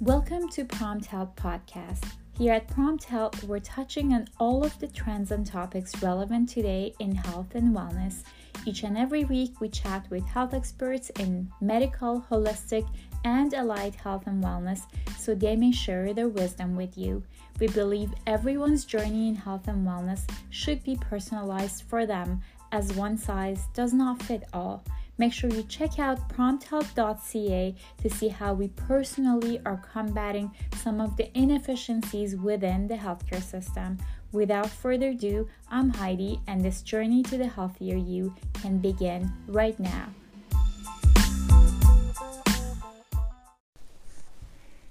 Welcome to Prompt Health Podcast. Here at Prompt Health, we're touching on all of the trends and topics relevant today in health and wellness. Each and every week, we chat with health experts in medical, holistic, and allied health and wellness so they may share their wisdom with you. We believe everyone's journey in health and wellness should be personalized for them, as one size does not fit all. Make sure you check out prompthealth.ca to see how we personally are combating some of the inefficiencies within the healthcare system. Without further ado, I'm Heidi, and this journey to the healthier you can begin right now.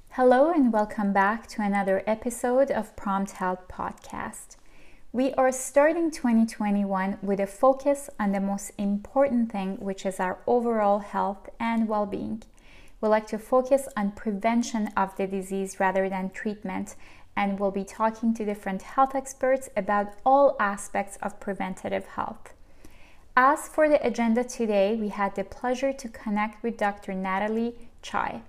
Hello, and welcome back to another episode of Prompt Health Podcast. We are starting 2021 with a focus on the most important thing, which is our overall health and well being. We like to focus on prevention of the disease rather than treatment, and we'll be talking to different health experts about all aspects of preventative health. As for the agenda today, we had the pleasure to connect with Dr. Natalie Chai.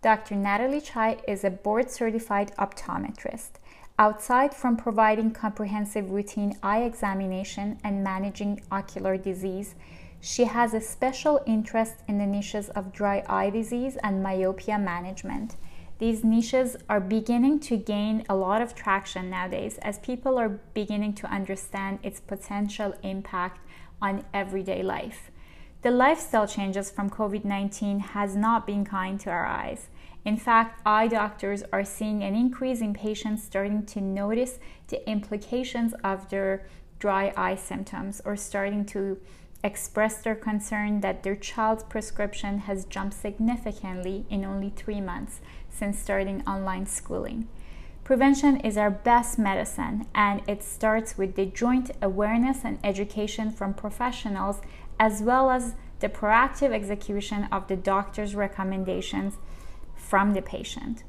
Dr. Natalie Chai is a board certified optometrist. Outside from providing comprehensive routine eye examination and managing ocular disease, she has a special interest in the niches of dry eye disease and myopia management. These niches are beginning to gain a lot of traction nowadays as people are beginning to understand its potential impact on everyday life. The lifestyle changes from COVID 19 has not been kind to our eyes. In fact, eye doctors are seeing an increase in patients starting to notice the implications of their dry eye symptoms or starting to express their concern that their child's prescription has jumped significantly in only three months since starting online schooling. Prevention is our best medicine, and it starts with the joint awareness and education from professionals as well as the proactive execution of the doctor's recommendations from the patient.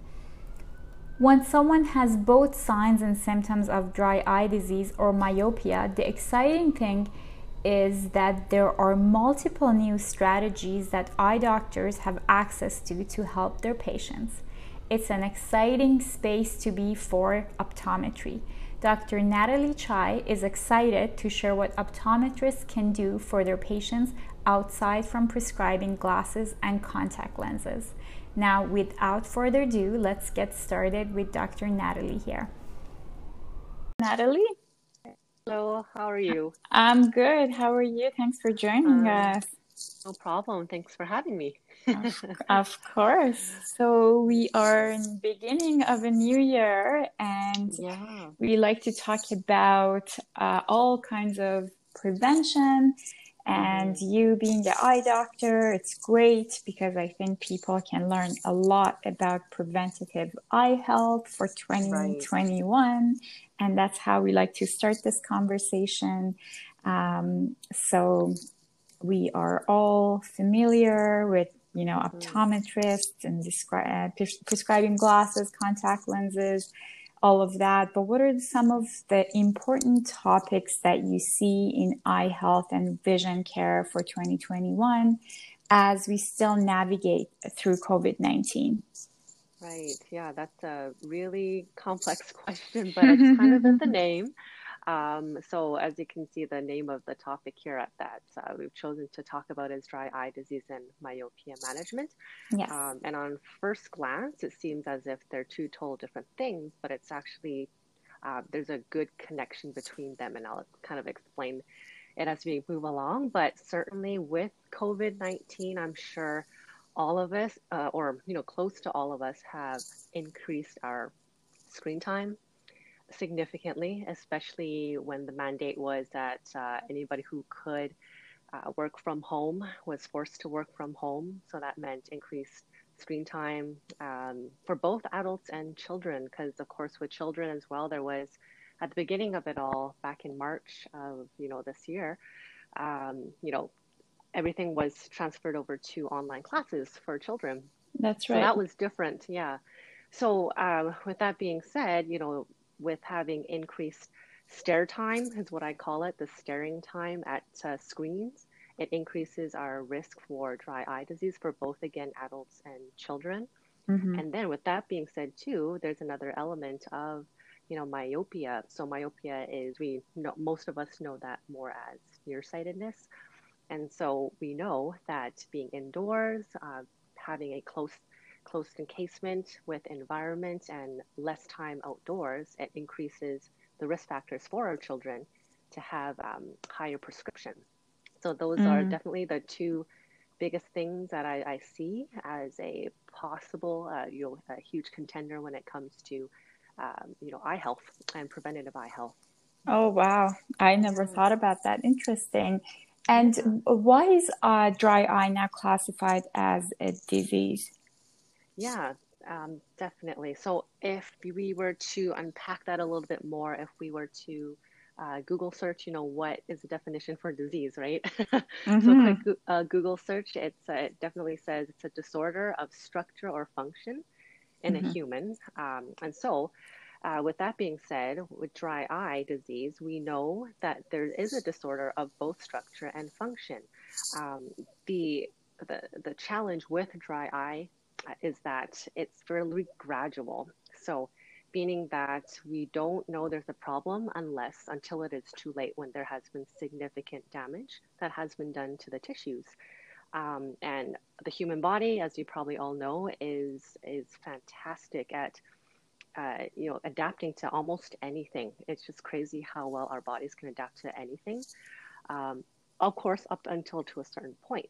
When someone has both signs and symptoms of dry eye disease or myopia, the exciting thing is that there are multiple new strategies that eye doctors have access to to help their patients. It's an exciting space to be for optometry. Dr. Natalie Chai is excited to share what optometrists can do for their patients outside from prescribing glasses and contact lenses. Now, without further ado, let's get started with Dr. Natalie here. Natalie? Hello, how are you? I'm good. How are you? Thanks for joining uh, us. No problem. Thanks for having me. of, of, course. So we are in the beginning of a new year and yeah. we like to talk about uh, all kinds of prevention and mm-hmm. you being the eye doctor, it's great because I think people can learn a lot about preventative eye health for 2021. Right. And that's how we like to start this conversation. Um, so we are all familiar with you know mm-hmm. optometrists and descri- uh, prescribing glasses contact lenses all of that. But what are some of the important topics that you see in eye health and vision care for 2021 as we still navigate through COVID 19? Right. Yeah, that's a really complex question, but it's kind of in the name. Um, so as you can see, the name of the topic here at that uh, we've chosen to talk about is dry eye disease and myopia management. Yes. Um, and on first glance, it seems as if they're two total different things, but it's actually uh, there's a good connection between them, and I'll kind of explain it as we move along. But certainly with COVID nineteen, I'm sure all of us, uh, or you know, close to all of us, have increased our screen time significantly, especially when the mandate was that uh, anybody who could uh, work from home was forced to work from home. So that meant increased screen time um, for both adults and children, because of course with children as well, there was at the beginning of it all back in March of you know this year, um, you know everything was transferred over to online classes for children. That's right. So that was different, yeah. So uh, with that being said, you know with having increased stare time, is what I call it, the staring time at uh, screens. It increases our risk for dry eye disease for both, again, adults and children. Mm-hmm. And then, with that being said, too, there's another element of you know myopia. So myopia is we know most of us know that more as nearsightedness, and so we know that being indoors, uh, having a close close encasement with environment and less time outdoors, it increases the risk factors for our children to have um, higher prescription. So those mm. are definitely the two biggest things that I, I see as a possible, uh, you know, a huge contender when it comes to, um, you know, eye health and preventative eye health. Oh wow! I never thought about that. Interesting. And why is uh, dry eye now classified as a disease? Yeah, um, definitely. So if we were to unpack that a little bit more, if we were to uh, Google search, you know, what is the definition for disease, right? Mm-hmm. so quick uh, Google search, it's, uh, it definitely says it's a disorder of structure or function in mm-hmm. a human. Um, and so, uh, with that being said, with dry eye disease, we know that there is a disorder of both structure and function. Um, the, the, the challenge with dry eye is that it's fairly gradual. So, meaning that we don't know there's a problem unless until it is too late when there has been significant damage that has been done to the tissues. Um, and the human body, as you probably all know, is is fantastic at uh, you know adapting to almost anything. It's just crazy how well our bodies can adapt to anything. Um, of course, up until to a certain point.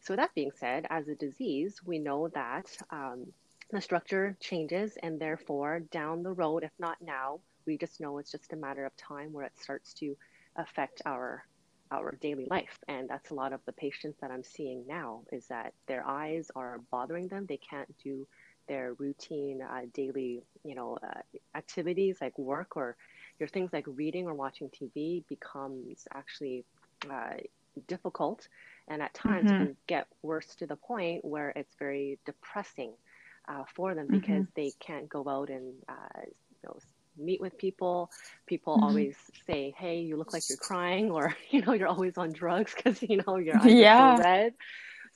So that being said, as a disease, we know that um, the structure changes and therefore down the road if not now we just know it's just a matter of time where it starts to affect our our daily life. And that's a lot of the patients that i'm seeing now is that their eyes are bothering them. They can't do their routine uh, daily you know uh, activities like work or your things like reading or watching tv becomes actually uh, difficult and at times mm-hmm. can get worse to the point where it's very depressing uh, for them mm-hmm. because they can't go out and uh, you know meet with people. People mm-hmm. always say, "Hey, you look like you're crying," or you know, you're always on drugs because you know your eyes yeah. are so red.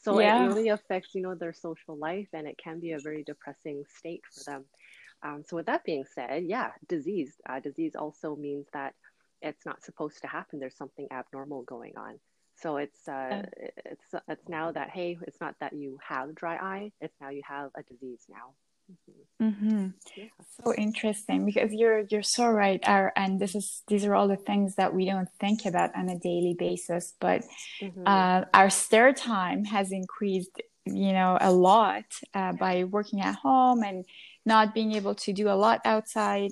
So yeah. it really affects you know their social life, and it can be a very depressing state for them. Um, so with that being said, yeah, disease. Uh, disease also means that it's not supposed to happen. There's something abnormal going on. So it's uh, it's it's now that hey, it's not that you have dry eye; it's now you have a disease now. Mm-hmm. Mm-hmm. Yeah. So interesting because you're you're so right. Our, and this is these are all the things that we don't think about on a daily basis. But mm-hmm. uh, our stare time has increased, you know, a lot uh, by working at home and not being able to do a lot outside.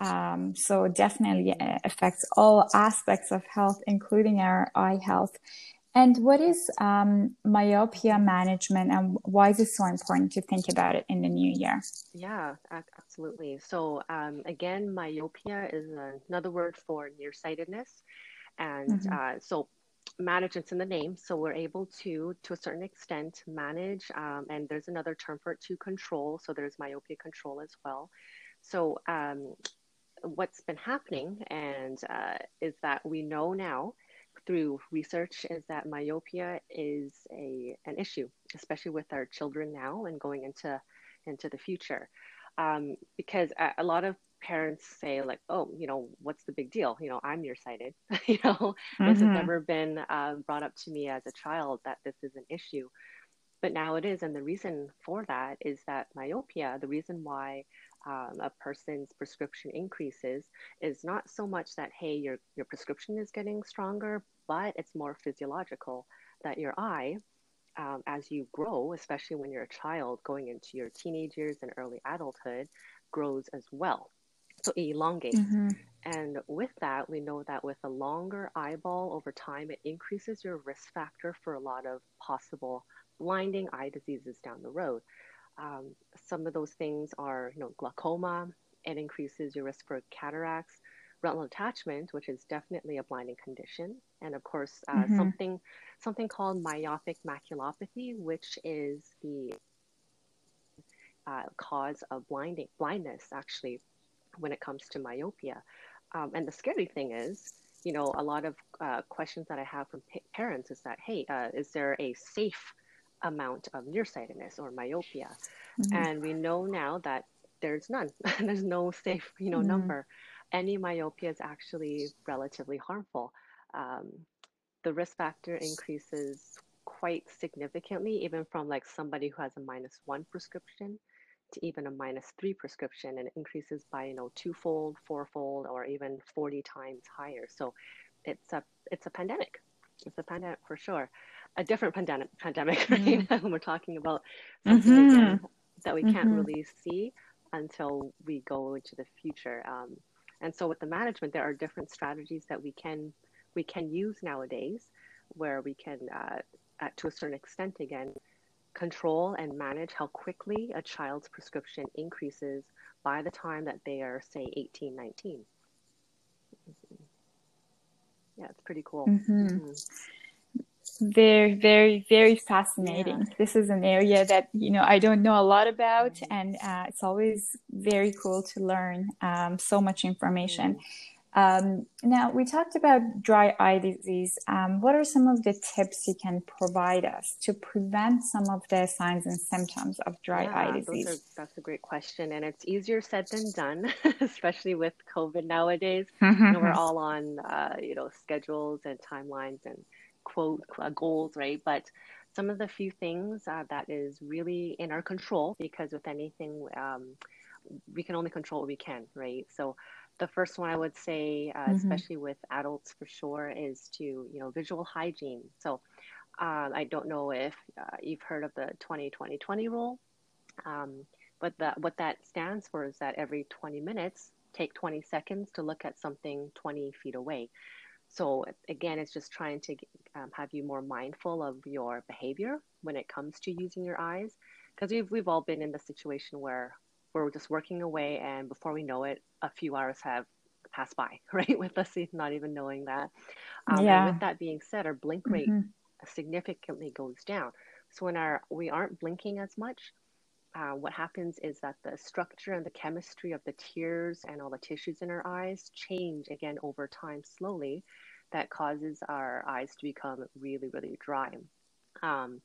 Um, so definitely uh, affects all aspects of health, including our eye health. And what is um, myopia management and why is it so important to think about it in the new year? Yeah, absolutely. So, um, again, myopia is another word for nearsightedness. And mm-hmm. uh, so, management's in the name. So, we're able to, to a certain extent, manage. Um, and there's another term for it to control. So, there's myopia control as well. So, um, what's been happening and uh, is that we know now through research is that myopia is a an issue, especially with our children now and going into into the future, um, because a, a, lot of parents say like, oh, you know, what's the big deal? You know, I'm nearsighted. you know, mm-hmm. this has mm-hmm. never been uh, brought up to me as a child that this is an issue, but now it is, and the reason for that is that myopia. The reason why um, a person's prescription increases is not so much that hey your your prescription is getting stronger but it's more physiological that your eye um, as you grow especially when you're a child going into your teenage years and early adulthood grows as well. So it elongates. Mm-hmm. and with that we know that with a longer eyeball over time it increases your risk factor for a lot of possible blinding eye diseases down the road um, some of those things are, you know, glaucoma. It increases your risk for cataracts, retinal detachment, which is definitely a blinding condition, and of course, uh, mm-hmm. something something called myopic maculopathy, which is the uh, cause of blinding blindness actually when it comes to myopia. Um, and the scary thing is, you know, a lot of uh, questions that I have from pa- parents is that, hey, uh, is there a safe amount of nearsightedness or myopia. Mm-hmm. And we know now that there's none. there's no safe, you know, mm-hmm. number. Any myopia is actually relatively harmful. Um, the risk factor increases quite significantly, even from like somebody who has a minus one prescription to even a minus three prescription, and it increases by you know twofold, fourfold, or even forty times higher. So it's a it's a pandemic. It's a pandemic for sure. A different pandemic pandemic mm-hmm. right? when we're talking about something mm-hmm. again that we can't mm-hmm. really see until we go into the future. Um, and so with the management, there are different strategies that we can we can use nowadays, where we can, uh, at, to a certain extent, again, control and manage how quickly a child's prescription increases by the time that they are, say, 18, 19. Yeah, it's pretty cool. Mm-hmm. Mm-hmm very very very fascinating yeah. this is an area that you know i don't know a lot about mm-hmm. and uh, it's always very cool to learn um, so much information mm-hmm. um, now we talked about dry eye disease um, what are some of the tips you can provide us to prevent some of the signs and symptoms of dry yeah, eye disease are, that's a great question and it's easier said than done especially with covid nowadays mm-hmm. you know, we're all on uh, you know schedules and timelines and quote uh, goals, right? But some of the few things uh, that is really in our control because with anything, um, we can only control what we can, right? So the first one I would say, uh, mm-hmm. especially with adults for sure, is to you know visual hygiene. So um, I don't know if uh, you've heard of the 20-20-20 rule, um, but that what that stands for is that every 20 minutes, take 20 seconds to look at something 20 feet away. So again, it's just trying to um, have you more mindful of your behavior when it comes to using your eyes, because we've we've all been in the situation where we're just working away, and before we know it, a few hours have passed by, right? With us not even knowing that. Um, yeah. And with that being said, our blink rate mm-hmm. significantly goes down. So when our we aren't blinking as much, uh, what happens is that the structure and the chemistry of the tears and all the tissues in our eyes change again over time slowly. That causes our eyes to become really, really dry. Um,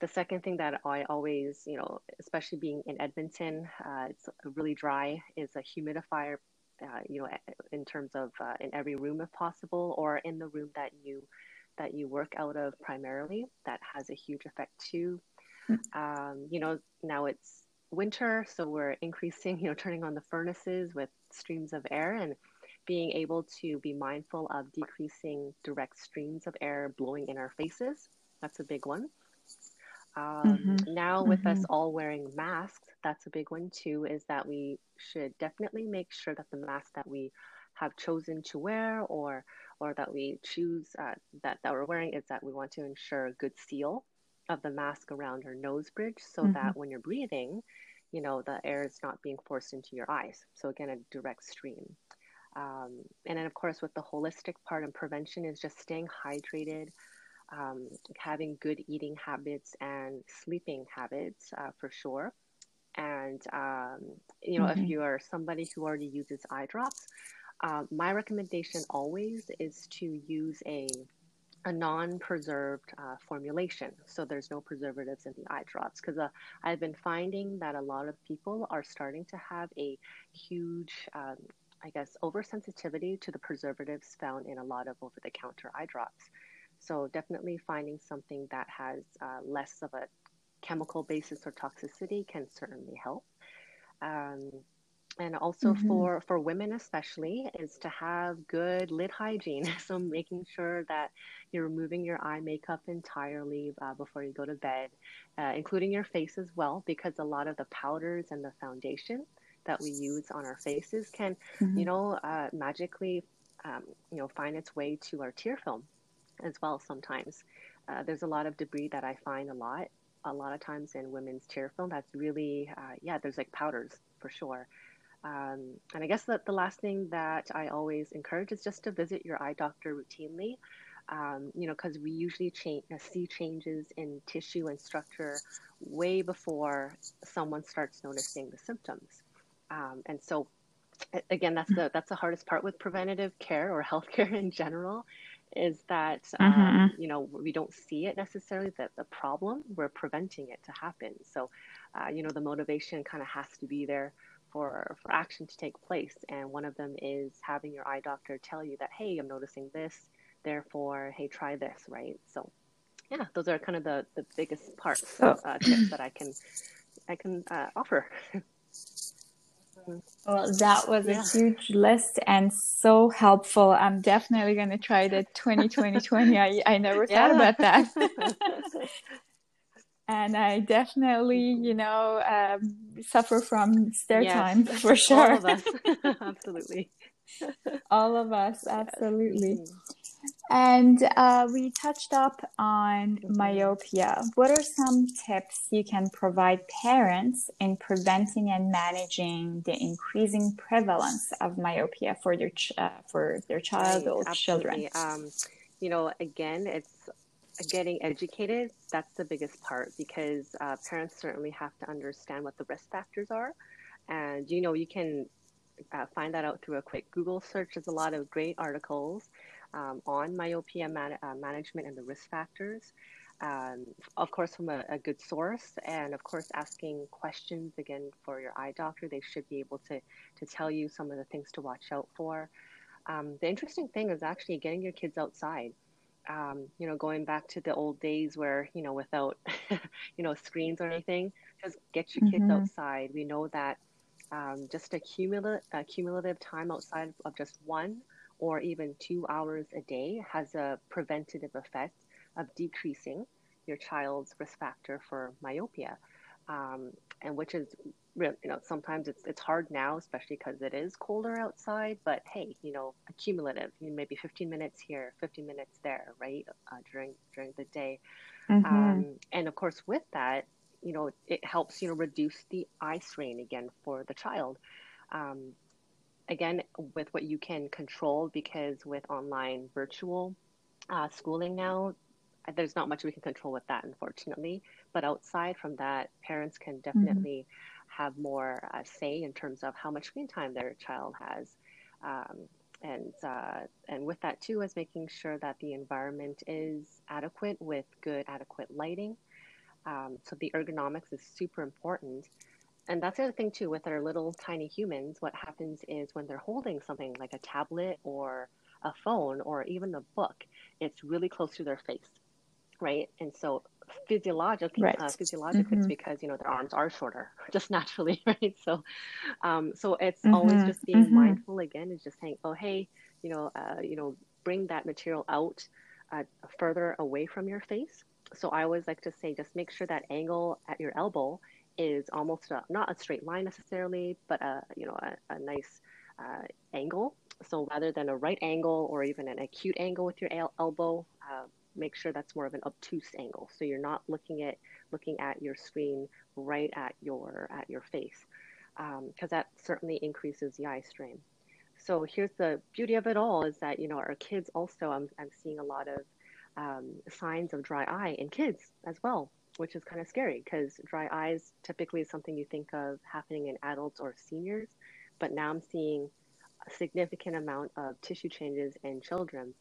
the second thing that I always, you know, especially being in Edmonton, uh, it's really dry, is a humidifier, uh, you know, in terms of uh, in every room if possible, or in the room that you that you work out of primarily. That has a huge effect too. Um, you know, now it's winter, so we're increasing, you know, turning on the furnaces with streams of air and being able to be mindful of decreasing direct streams of air blowing in our faces. That's a big one. Um, mm-hmm. Now, with mm-hmm. us all wearing masks, that's a big one too, is that we should definitely make sure that the mask that we have chosen to wear or or that we choose uh, that, that we're wearing is that we want to ensure a good seal of the mask around your nose bridge so mm-hmm. that when you're breathing, you know, the air is not being forced into your eyes. So again, a direct stream. Um, and then of course with the holistic part and prevention is just staying hydrated, um, having good eating habits and sleeping habits uh, for sure. And, um, you know, mm-hmm. if you are somebody who already uses eye drops, uh, my recommendation always is to use a a non-preserved uh, formulation. So there's no preservatives in the eye drops because uh, i've been finding that a lot of people are starting to have a huge um, i guess oversensitivity to the preservatives found in a lot of over-the-counter eye drops. So definitely finding something that has uh, less of a chemical basis or toxicity can certainly help. Um, and also mm-hmm. for for women especially is to have good lid hygiene so making sure that you're removing your eye makeup entirely uh, before you go to bed uh, including your face as well because a lot of the powders and the foundation that we use on our faces can mm-hmm. you know uh, magically um, you know find its way to our tear film as well sometimes uh, there's a lot of debris that i find a lot a lot of times in women's tear film that's really uh, yeah there's like powders for sure um, and I guess that the last thing that I always encourage is just to visit your eye doctor routinely. Um, you know, because we usually change, uh, see changes in tissue and structure way before someone starts noticing the symptoms. Um, and so, again, that's the that's the hardest part with preventative care or healthcare in general, is that um, mm-hmm. you know we don't see it necessarily that the problem we're preventing it to happen so uh, you know the motivation kind of has to be there for for action to take place and one of them is having your eye doctor tell you that hey i'm noticing this therefore hey try this right so yeah those are kind of the the biggest parts uh, tips that i can i can uh, offer Well, that was yeah. a huge list and so helpful. I'm definitely going to try the 2020. I, I never yeah. thought about that. and I definitely, you know, um, suffer from stare yes. time for sure. All of us. absolutely. All of us, absolutely. Yes. Mm-hmm. And uh, we touched up on myopia. What are some tips you can provide parents in preventing and managing the increasing prevalence of myopia for their ch- uh, for their child right, or children? Um, you know, again, it's getting educated. That's the biggest part because uh, parents certainly have to understand what the risk factors are, and you know, you can uh, find that out through a quick Google search. There's a lot of great articles um, on myopia man- uh, management and the risk factors. Um, of course, from a, a, good source, and of course, asking questions again for your eye doctor. They should be able to, to tell you some of the things to watch out for. Um, the interesting thing is actually getting your kids outside. Um, you know, going back to the old days where, you know, without, you know, screens or anything, just get your kids mm-hmm. outside. We know that um, just a cumulative, a cumulative time outside of just one or even two hours a day has a preventative effect of decreasing your child's risk factor for myopia. Um, and which is you know sometimes it's it's hard now especially because it is colder outside but hey you know accumulative you know, maybe 15 minutes here 15 minutes there right uh, during during the day mm-hmm. um, and of course with that you know it helps you know reduce the eye strain again for the child um, again with what you can control because with online virtual uh, schooling now there's not much we can control with that unfortunately but outside from that parents can mm-hmm. definitely mm-hmm. Have more uh, say in terms of how much screen time their child has. Um, and uh, and with that too is making sure that the environment is adequate with good adequate lighting. Um, so the ergonomics is super important. And that's the other thing too with our little tiny humans what happens is when they're holding something like a tablet or a phone or even a book it's really close to their face right? And so physiologically uh, right. uh, physiologically mm-hmm. it's because you know their arms are shorter just naturally right so um, so it's mm-hmm. always just being mm-hmm. mindful again is just saying oh hey you know uh, you know bring that material out uh, further away from your face so i always like to say just make sure that angle at your elbow is almost a, not a straight line necessarily, but a you know a, a nice uh, angle. So rather than a right angle or even an acute angle with your el- elbow, uh, make sure that's more of an obtuse angle. So you're not looking at looking at your screen right at your at your face, because um, that certainly increases the eye strain. So here's the beauty of it all is that you know our kids also I'm I'm seeing a lot of um, signs of dry eye in kids as well which is kind of scary because dry eyes typically is something you think of happening in adults or seniors, but now I'm seeing a significant amount of tissue changes in children.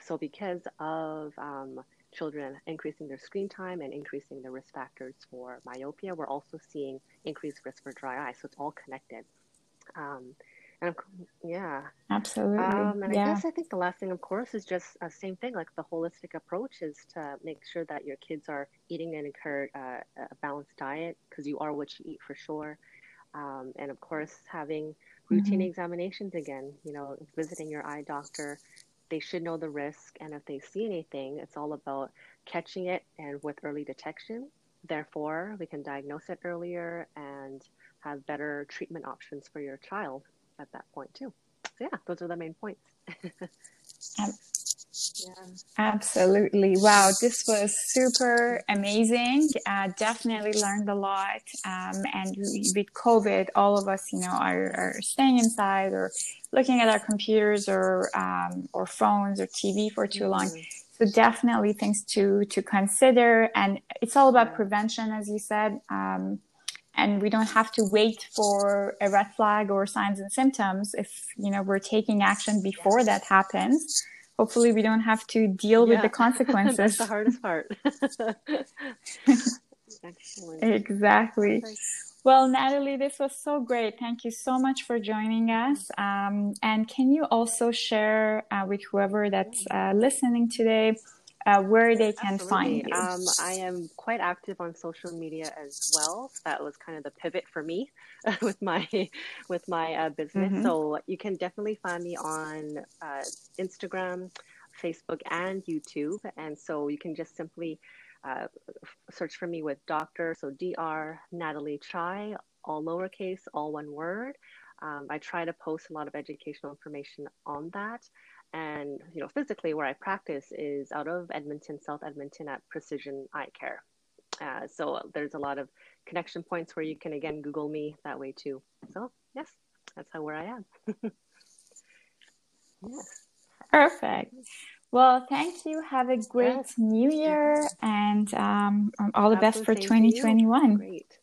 So because of um, children increasing their screen time and increasing the risk factors for myopia, we're also seeing increased risk for dry eye. So it's all connected. Um, and yeah, absolutely. Um, and yeah. I guess I think the last thing, of course, is just the same thing. Like the holistic approach is to make sure that your kids are eating an encourage uh, a balanced diet because you are what you eat for sure. Um, and of course, having routine mm-hmm. examinations again. You know, visiting your eye doctor. They should know the risk, and if they see anything, it's all about catching it and with early detection. Therefore, we can diagnose it earlier and have better treatment options for your child at that point too. So yeah, those are the main points. um, yeah. Absolutely. Wow, this was super amazing. Uh, definitely learned a lot. Um, and with COVID, all of us, you know, are, are staying inside or looking at our computers or um, or phones or TV for too mm-hmm. long. So definitely things to to consider. And it's all about prevention, as you said. Um, and we don't have to wait for a red flag or signs and symptoms if you know we're taking action before that happens hopefully we don't have to deal yeah. with the consequences. That's the hardest part. Excellent. Exactly. Perfect. Well, Natalie, this was so great. Thank you so much for joining us. Um, and can you also share uh, with whoever that's uh, listening today uh, where they can Absolutely. find you? Um, I am quite active on social media as well. So that was kind of the pivot for me with my with my uh, business. Mm-hmm. So you can definitely find me on uh, Instagram, Facebook, and YouTube. And so you can just simply uh, search for me with Doctor, so Dr. Natalie Chai, all lowercase, all one word. Um, I try to post a lot of educational information on that. And you know, physically, where I practice is out of Edmonton, South Edmonton, at Precision Eye Care. Uh, so there's a lot of connection points where you can again Google me that way too. So yes, that's how where I am. yes. Perfect. Well, thank you. Have a great yes. new year and um, all the best for 2021. Great.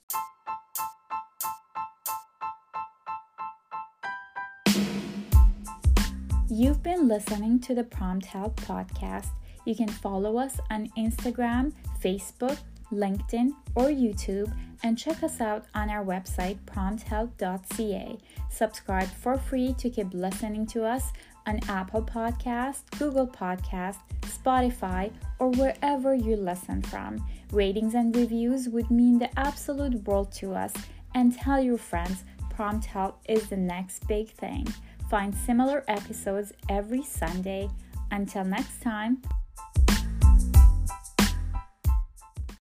You've been listening to the Prompt Health podcast. You can follow us on Instagram, Facebook, LinkedIn, or YouTube, and check us out on our website, prompthealth.ca. Subscribe for free to keep listening to us on Apple Podcast, Google Podcast, Spotify, or wherever you listen from. Ratings and reviews would mean the absolute world to us. And tell your friends, Prompt Health is the next big thing. Find similar episodes every Sunday. Until next time,